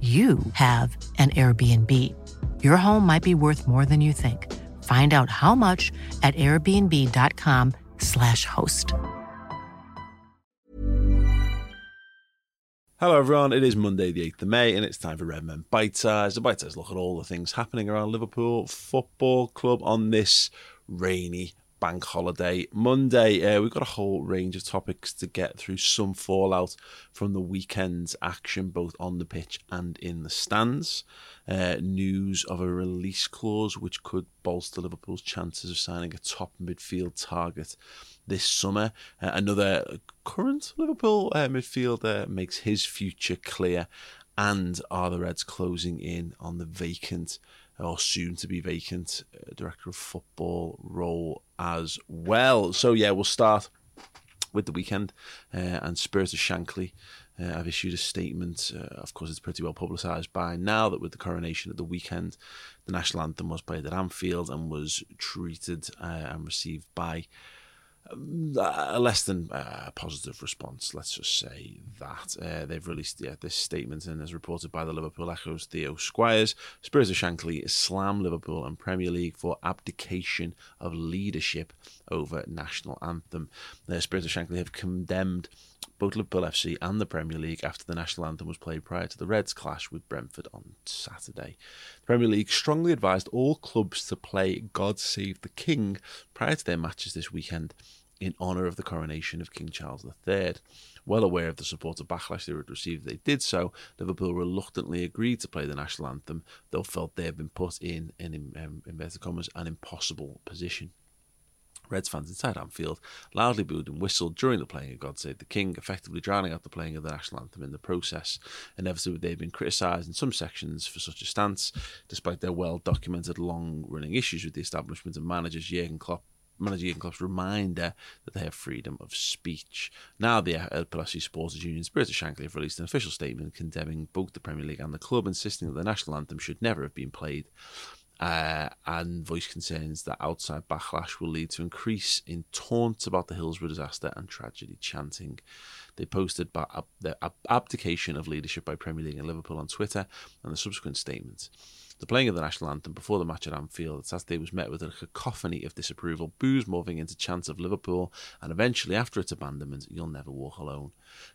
you have an Airbnb. Your home might be worth more than you think. Find out how much at airbnb.com/slash host. Hello, everyone. It is Monday, the 8th of May, and it's time for Redmen Bite Size. A bite size look at all the things happening around Liverpool Football Club on this rainy bank holiday Monday. Uh, we've got a whole range of topics to get through, some fallout from the weekend's action, both on the pitch and in the stands. Uh, news of a release clause which could bolster Liverpool's chances of signing a top midfield target this summer. Uh, another current Liverpool uh, midfielder makes his future clear. And are the Reds closing in on the vacant or soon to be vacant uh, director of football role as well? So, yeah, we'll start with the weekend uh, and Spirit of Shankly. Uh, I've issued a statement. Uh, of course, it's pretty well publicised by now that with the coronation at the weekend, the national anthem was played at Anfield and was treated uh, and received by a less than uh, positive response. Let's just say that uh, they've released yeah, this statement, and as reported by the Liverpool Echo's Theo Squires, Spirit of Shankly slam Liverpool and Premier League for abdication of leadership over national anthem. The Spirit of Shankly have condemned both Liverpool FC and the Premier League after the national anthem was played prior to the Reds' clash with Brentford on Saturday. The Premier League strongly advised all clubs to play God Save the King prior to their matches this weekend in honour of the coronation of King Charles III. Well aware of the support of backlash they would receive if they did so, Liverpool reluctantly agreed to play the national anthem, though felt they had been put in, in um, inverted commas, an impossible position. Reds fans inside Anfield loudly booed and whistled during the playing of God Save the King, effectively drowning out the playing of the national anthem in the process. Inevitably, they've been criticised in some sections for such a stance, despite their well documented long running issues with the establishment of managers Jurgen Klopp manager clubs reminder that they have freedom of speech. Now, the Pulaski Supporters Union Spirit of Shankly have released an official statement condemning both the Premier League and the club, insisting that the national anthem should never have been played. Uh, and voice concerns that outside backlash will lead to increase in taunts about the Hillsborough disaster and tragedy chanting. They posted the abdication of leadership by Premier League and Liverpool on Twitter and the subsequent statements. The playing of the national anthem before the match at Anfield Saturday was met with a cacophony of disapproval, boos moving into chants of Liverpool, and eventually, after its abandonment, You'll Never Walk Alone.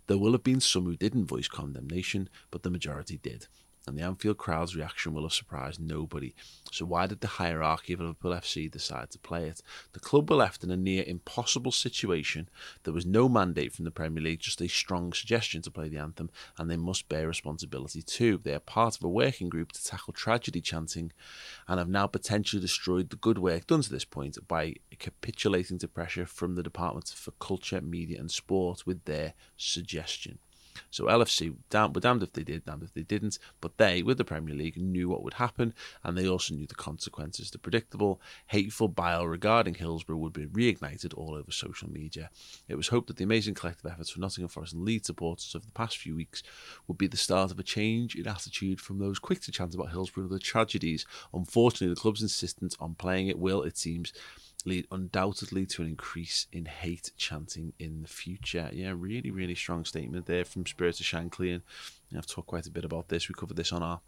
There will have been some who didn't voice condemnation, but the majority did and the Anfield crowd's reaction will have surprised nobody. So why did the hierarchy of Liverpool FC decide to play it? The club were left in a near impossible situation. There was no mandate from the Premier League, just a strong suggestion to play the anthem, and they must bear responsibility too. They are part of a working group to tackle tragedy chanting and have now potentially destroyed the good work done to this point by capitulating to pressure from the Department for Culture, Media and Sport with their suggestion. So LFC damn, were damned if they did, damned if they didn't. But they, with the Premier League, knew what would happen, and they also knew the consequences. The predictable, hateful bile regarding Hillsborough would be reignited all over social media. It was hoped that the amazing collective efforts from Nottingham Forest and Leeds supporters of the past few weeks would be the start of a change in attitude from those quick to chant about Hillsborough and the tragedies. Unfortunately, the club's insistence on playing it will, it seems, lead undoubtedly to an increase in hate chanting in the future. Yeah, really, really strong statement there from Spirit of Shankly. And I've talked quite a bit about this. We covered this on our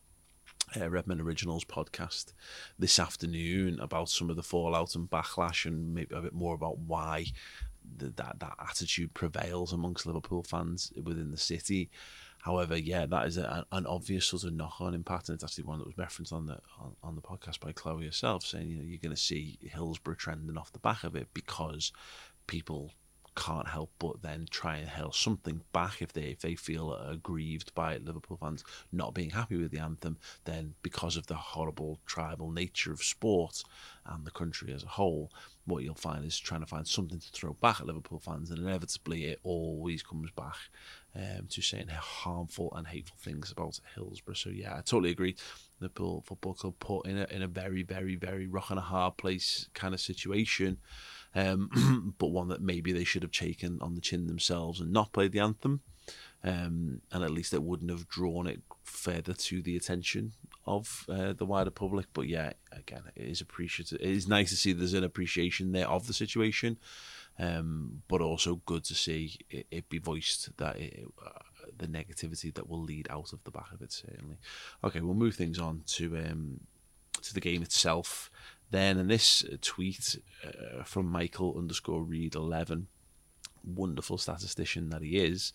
uh, Redmen Originals podcast this afternoon about some of the fallout and backlash and maybe a bit more about why the, that, that attitude prevails amongst Liverpool fans within the city. However, yeah, that is a, an obvious sort of knock-on impact, and it's actually one that was referenced on the on, on the podcast by Chloe herself, saying you know you're going to see Hillsborough trending off the back of it because people can't help but then try and hail something back if they if they feel aggrieved by Liverpool fans not being happy with the anthem. Then because of the horrible tribal nature of sport and the country as a whole, what you'll find is trying to find something to throw back at Liverpool fans, and inevitably it always comes back um, to saying harmful and hateful things about Hillsborough. So yeah, I totally agree. The Football Club put in a in a very very very rock and a hard place kind of situation um, but one that maybe they should have taken on the chin themselves and not played the anthem. Um, and at least it wouldn't have drawn it further to the attention of uh, the wider public. But yeah, again, it is appreciative. It is nice to see there's an appreciation there of the situation, um, but also good to see it, it be voiced that it, uh, the negativity that will lead out of the back of it. Certainly. Okay, we'll move things on to um, to the game itself then and this tweet uh, from Michael underscore Reed 11, wonderful statistician that he is,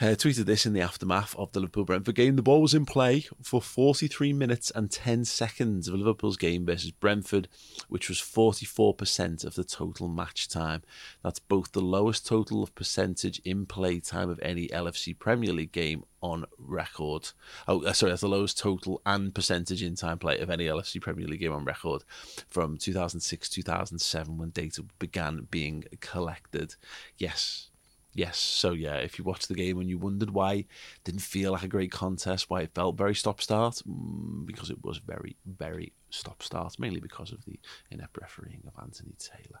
uh, tweeted this in the aftermath of the Liverpool Brentford game. The ball was in play for 43 minutes and 10 seconds of Liverpool's game versus Brentford, which was 44% of the total match time. That's both the lowest total of percentage in play time of any LFC Premier League game on record. Oh, uh, sorry, that's the lowest total and percentage in time play of any LFC Premier League game on record from 2006 2007 when data began being collected. Yes, Yes, so yeah, if you watched the game and you wondered why didn't feel like a great contest, why it felt very stop start, mm, because it was very, very stop start, mainly because of the inept refereeing of Anthony Taylor.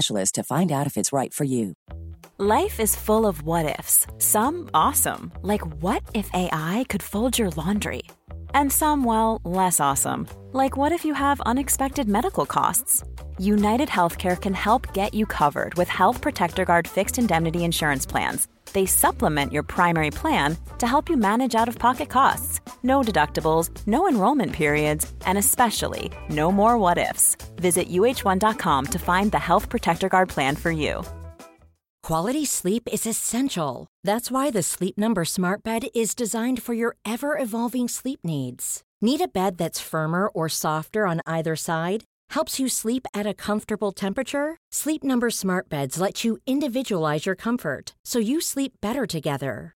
specialist to find out if it's right for you. Life is full of what ifs, some awesome, like what if AI could fold your laundry? And some, well, less awesome, like what if you have unexpected medical costs? United Healthcare can help get you covered with Health Protector Guard fixed indemnity insurance plans. They supplement your primary plan to help you manage out of pocket costs. No deductibles, no enrollment periods, and especially no more what ifs. Visit uh1.com to find the Health Protector Guard plan for you. Quality sleep is essential. That's why the Sleep Number Smart Bed is designed for your ever evolving sleep needs. Need a bed that's firmer or softer on either side? Helps you sleep at a comfortable temperature? Sleep Number Smart Beds let you individualize your comfort so you sleep better together.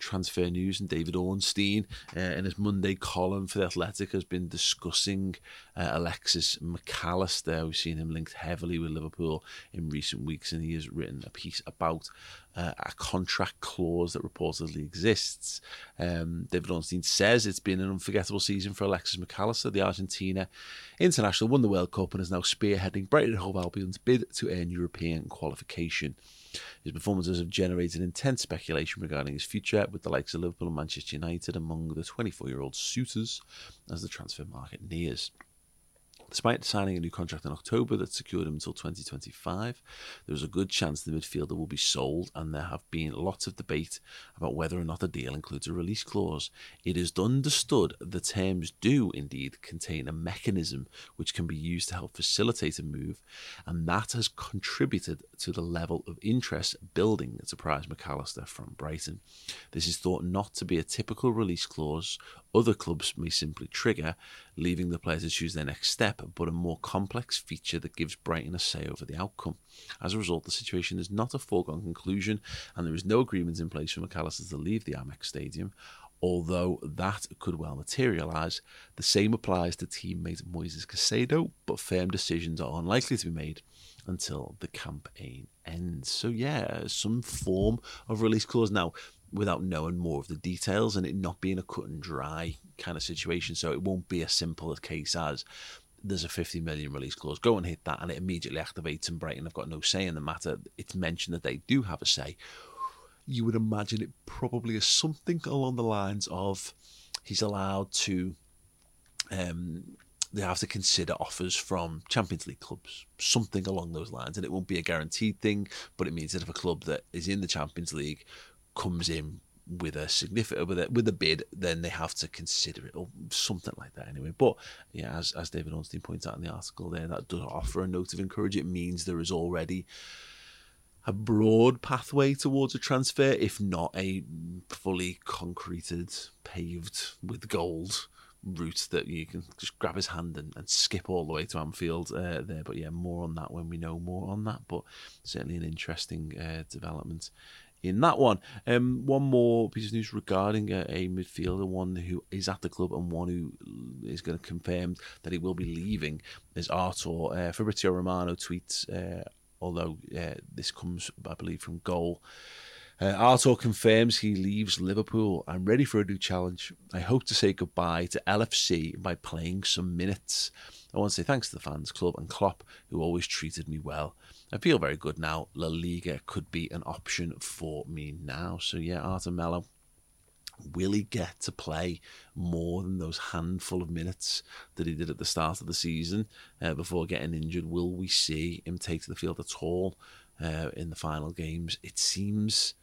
transfer news, and David Ornstein uh, in his Monday column for The Athletic has been discussing uh, Alexis McAllister. We've seen him linked heavily with Liverpool in recent weeks, and he has written a piece about uh, a contract clause that reportedly exists. Um, David Ornstein says it's been an unforgettable season for Alexis McAllister. The Argentina international won the World Cup and is now spearheading Brighton Hove Albion's bid to earn European qualification. His performances have generated intense speculation regarding his future, with the likes of Liverpool and Manchester United among the 24 year old suitors as the transfer market nears. Despite signing a new contract in October that secured him until 2025, there is a good chance the midfielder will be sold, and there have been lots of debate about whether or not a deal includes a release clause. It is understood the terms do indeed contain a mechanism which can be used to help facilitate a move, and that has contributed to the level of interest building to prize McAllister from Brighton. This is thought not to be a typical release clause other clubs may simply trigger, leaving the player to choose their next step, but a more complex feature that gives Brighton a say over the outcome. As a result, the situation is not a foregone conclusion, and there is no agreement in place for McAllister to leave the Amex Stadium. Although that could well materialise, the same applies to teammate Moises Caicedo, but firm decisions are unlikely to be made until the campaign ends. So, yeah, some form of release clause. Now, without knowing more of the details and it not being a cut and dry kind of situation. So it won't be as simple a case as there's a 50 million release clause. Go and hit that, and it immediately activates. And Brighton have got no say in the matter. It's mentioned that they do have a say. You would imagine it probably is something along the lines of he's allowed to. Um, they have to consider offers from Champions League clubs, something along those lines, and it won't be a guaranteed thing. But it means that if a club that is in the Champions League comes in with a significant with a, with a bid, then they have to consider it or something like that anyway. But yeah, as as David Ornstein points out in the article there, that does offer a note of encouragement. It means there is already a broad pathway towards a transfer, if not a fully concreted, paved with gold route that you can just grab his hand and, and skip all the way to Anfield uh, there. But yeah, more on that when we know more on that. But certainly an interesting uh, development in that one. Um, one more piece of news regarding a, a, midfielder, one who is at the club and one who is going to confirm that he will be leaving is Arthur. Uh, Fabrizio Romano tweets, uh, although uh, this comes, I believe, from Goal. Uh, Arthur confirms he leaves Liverpool. I'm ready for a new challenge. I hope to say goodbye to LFC by playing some minutes. I want to say thanks to the fans, club, and Klopp, who always treated me well. I feel very good now. La Liga could be an option for me now. So, yeah, Arthur Melo, will he get to play more than those handful of minutes that he did at the start of the season uh, before getting injured? Will we see him take to the field at all uh, in the final games? It seems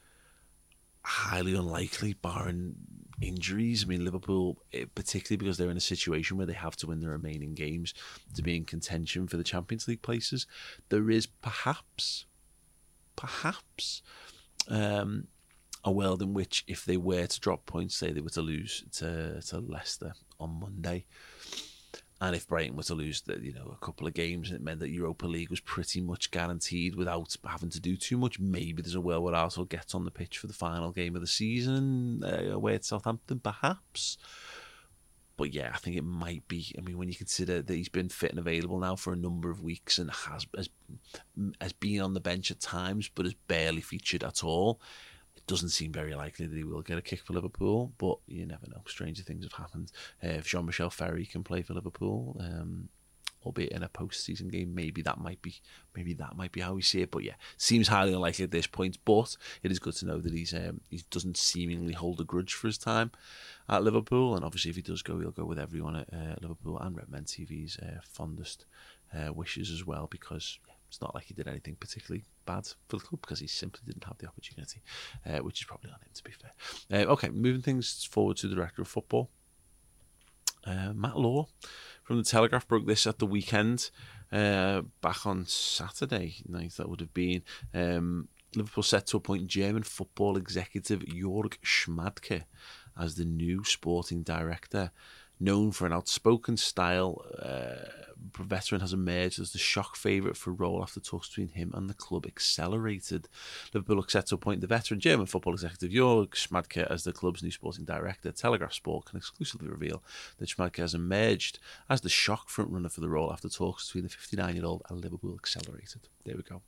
highly unlikely, barring injuries. I mean, Liverpool, eh, particularly because they're in a situation where they have to win the remaining games to be in contention for the Champions League places, there is perhaps, perhaps, um, a world in which if they were to drop points, say they were to lose to to Leicester on Monday, and if Brighton were to lose, the, you know, a couple of games, it meant that Europa League was pretty much guaranteed without having to do too much. Maybe there's a world where Arthur gets on the pitch for the final game of the season uh, away at Southampton, perhaps. But yeah, I think it might be. I mean, when you consider that he's been fit and available now for a number of weeks and has has, has been on the bench at times, but has barely featured at all doesn't seem very likely that he will get a kick for Liverpool, but you never know. Stranger things have happened. Uh, if Jean Michel Ferri can play for Liverpool, um, albeit in a post-season game, maybe that might be maybe that might be how we see it. But yeah, seems highly unlikely at this point. But it is good to know that he's um, he doesn't seemingly hold a grudge for his time at Liverpool, and obviously if he does go, he'll go with everyone at uh, Liverpool and Redmen TV's uh, fondest uh, wishes as well, because. Yeah, it's not like he did anything particularly bad for the club because he simply didn't have the opportunity, uh, which is probably on him, to be fair. Uh, okay, moving things forward to the director of football. Uh, Matt Law from the Telegraph broke this at the weekend, uh, back on Saturday night, that would have been. Um, Liverpool set to appoint German football executive Jörg Schmadtke as the new sporting director known for an outspoken style, uh, veteran has emerged as the shock favourite for role after talks between him and the club accelerated. Liverpool look set to appoint the veteran German football executive Jörg Schmadtke as the club's new sporting director. Telegraph Sport can exclusively reveal that Schmadtke has emerged as the shock frontrunner for the role after talks between the 59-year-old and Liverpool accelerated. There we go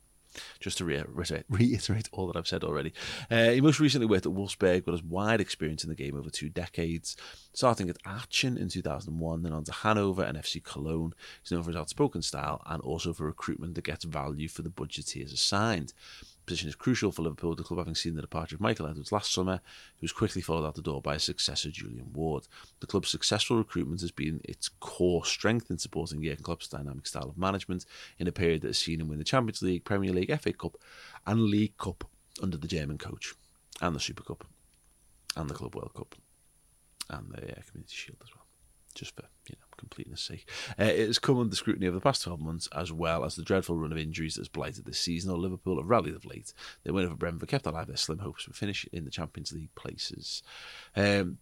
just to reiterate, all that I've said already. Uh, he most recently worked at Wolfsburg, but has wide experience in the game over two decades, starting at Aachen in 2001, then on to Hanover and FC Cologne. He's known for his outspoken style and also for recruitment that gets value for the budget he has assigned. Position is crucial for Liverpool, the club having seen the departure of Michael Edwards last summer, who was quickly followed out the door by his successor, Julian Ward. The club's successful recruitment has been its core strength in supporting Jurgen Klopp's dynamic style of management in a period that has seen him win the Champions League, Premier League, FA Cup, and League Cup under the German coach, and the Super Cup, and the Club World Cup, and the uh, Community Shield as well just for you know completeness sake. Uh, it has come under scrutiny over the past 12 months, as well as the dreadful run of injuries that's blighted this season. Or Liverpool have rallied of late. Their win over Brentford kept alive their slim hopes for finish in the Champions League places. Um,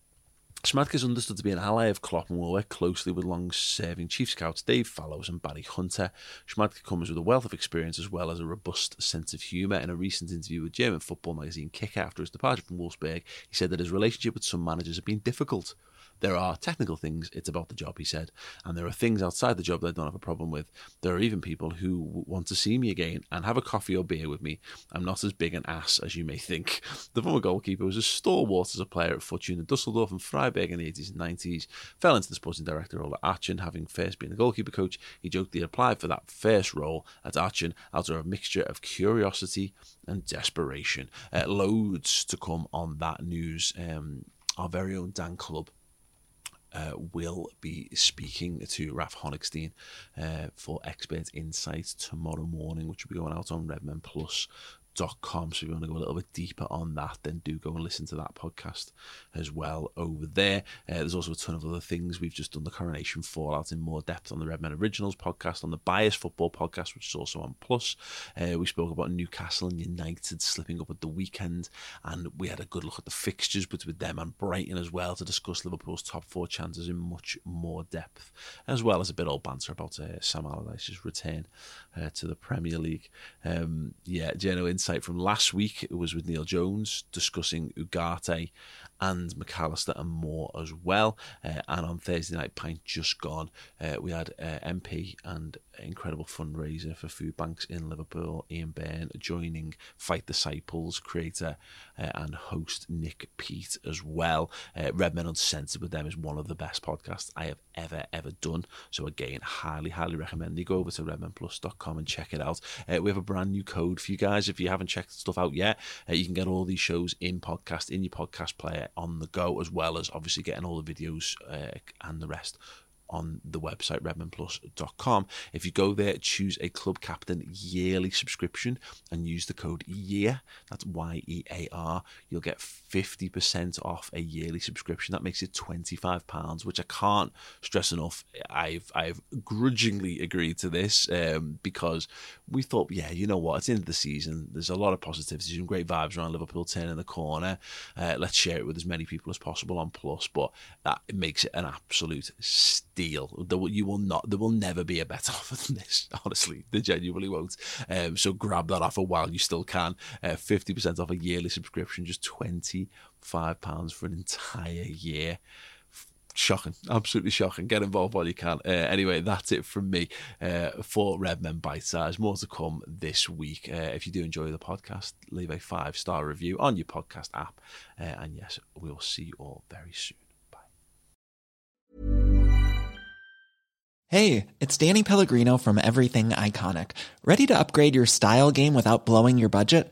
Schmadtke is understood to be an ally of Klopp and will work closely with long-serving chief scouts Dave Fallows and Barry Hunter. Schmadtke comes with a wealth of experience as well as a robust sense of humour. In a recent interview with German football magazine Kicker after his departure from Wolfsburg, he said that his relationship with some managers had been difficult. There are technical things, it's about the job, he said. And there are things outside the job that I don't have a problem with. There are even people who want to see me again and have a coffee or beer with me. I'm not as big an ass as you may think. The former goalkeeper was a stalwart as a player at Fortuna Dusseldorf and Freiburg in the 80s and 90s. Fell into the sporting director role at Aachen, having first been the goalkeeper coach. He joked he applied for that first role at Aachen out of a mixture of curiosity and desperation. Uh, loads to come on that news. Um, our very own Dan Club uh, will be speaking to Raf Honigstein uh, for expert insights tomorrow morning, which will be going out on Redmen Plus com. So if you want to go a little bit deeper on that, then do go and listen to that podcast as well over there. Uh, there's also a ton of other things. We've just done the Coronation Fallout in more depth on the Redmen Originals podcast, on the Bias Football podcast, which is also on Plus. Uh, we spoke about Newcastle and United slipping up at the weekend, and we had a good look at the fixtures between them and Brighton as well to discuss Liverpool's top four chances in much more depth, as well as a bit old banter about uh, Sam Allardyce's return uh, to the Premier League. Um, yeah, Geno insight from last week it was with Neil Jones discussing Ugarte and McAllister and more as well. Uh, and on Thursday night, Pint just gone, uh, we had uh, MP and incredible fundraiser for food banks in Liverpool, Ian Byrne joining Fight Disciples creator uh, and host Nick Peet as well. Uh, Redmen Uncensored with them is one of the best podcasts I have ever, ever done. So again, highly, highly recommend you go over to redmenplus.com and check it out. Uh, we have a brand new code for you guys. If you haven't checked stuff out yet, uh, you can get all these shows in podcast, in your podcast player on the go, as well as obviously getting all the videos uh, and the rest on the website redmenplus.com. If you go there, choose a Club Captain yearly subscription and use the code YEAR, that's Y E A R, you'll get 50% off a yearly subscription. That makes it £25, which I can't stress enough. I've I've grudgingly agreed to this um, because we thought, yeah, you know what, it's into the season. There's a lot of positivity, some great vibes around Liverpool turning the corner. Uh, let's share it with as many people as possible on Plus, but that makes it an absolute steal. There will, you will not. There will never be a better offer than this. Honestly, there genuinely won't. Um, so grab that offer while you still can. Uh, fifty uh, percent off a yearly subscription, just twenty five pounds for an entire year. Shocking, absolutely shocking. Get involved while you can. Uh, anyway, that's it from me uh, for Redmen Bite Size. More to come this week. Uh, if you do enjoy the podcast, leave a five star review on your podcast app. Uh, and yes, we'll see you all very soon. Bye. Hey, it's Danny Pellegrino from Everything Iconic. Ready to upgrade your style game without blowing your budget?